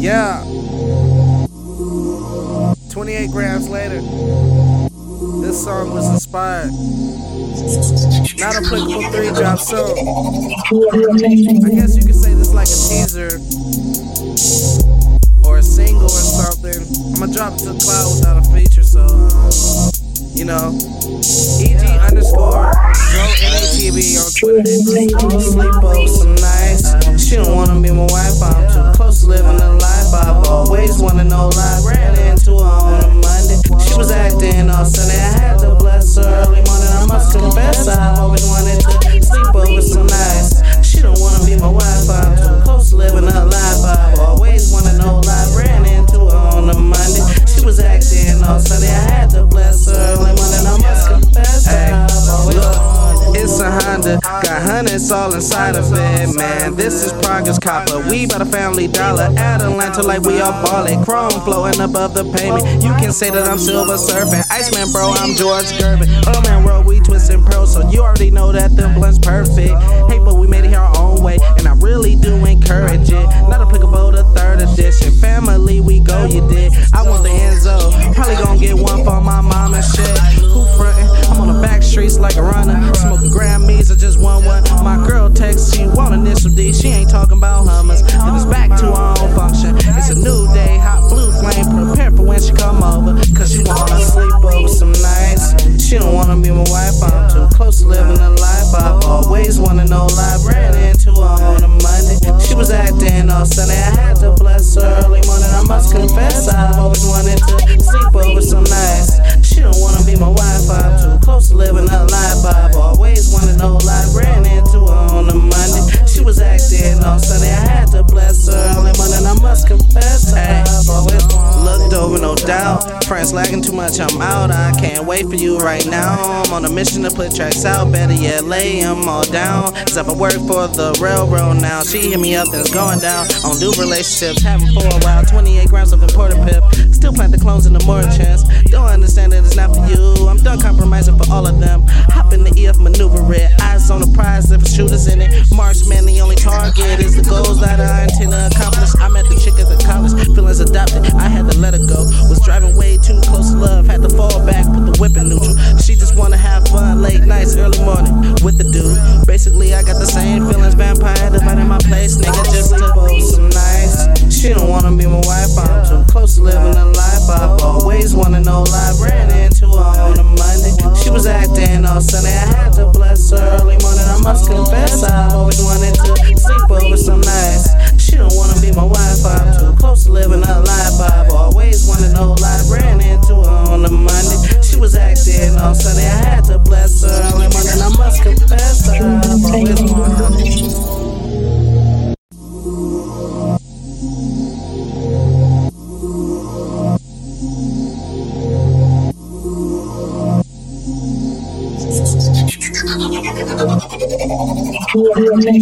Yeah. 28 grams later, this song was inspired. Not applicable 3 drops soon. I guess you could say this like a teaser or a single or something. I'm gonna drop it to the cloud without a feature, so, um, you know, EG underscore Go NATV on Twitter. Sleep over some. She don't wanna be my wife, I'm too close to living a life. I've hundreds all inside of it, man. This is progress copper. We bought a family dollar at Atlanta like we all ball it. Chrome flowing above the pavement. You can say that I'm silver surfing. Iceman, bro, I'm George Gervin. Oh man, roll, we twisting pearls, so you already know that the blend's perfect. Hey, but we made it here our own way, and I really do encourage it. Not applicable to third edition. Family, wanna be my wife, I'm too close to living a life. I've always wanna know life. Ran into her on a Monday. She was acting all Sunday. I had to bless her early morning. I must confess, I've always wanted to sleep over some nights. She don't wanna be my wife, I'm too close to living a life. I've always wanted no life. Ran into her on a Monday. She was acting all Sunday. I had to bless her early morning. I must confess, I've always looked over, no doubt. Friends lagging too much, I'm out. I can't wait for you right now. I'm on a mission to put tracks out. Better yet, lay 'em all down. Cause I've been working for the railroad now. She hit me up and it's going down. On new relationships, having for a while. 28 grams of imported pip. Still plant the clones in the mortar chance. Don't understand that it's not for you. I'm done compromising for all of them. Hop in the EF maneuver it. Eyes on the prize if a shooter's in it. Marksman, the only target is the goals that I intend to accomplish. Life. Ran into her on a Monday. She was acting all Sunday. I had to bless her early morning. I must confess, I've always wanted to sleep over some nights. She don't wanna be my wife, I'm too close to living a life. I've always wanted no life. Ran into her on a Monday. She was acting all Sunday. I I always wanted.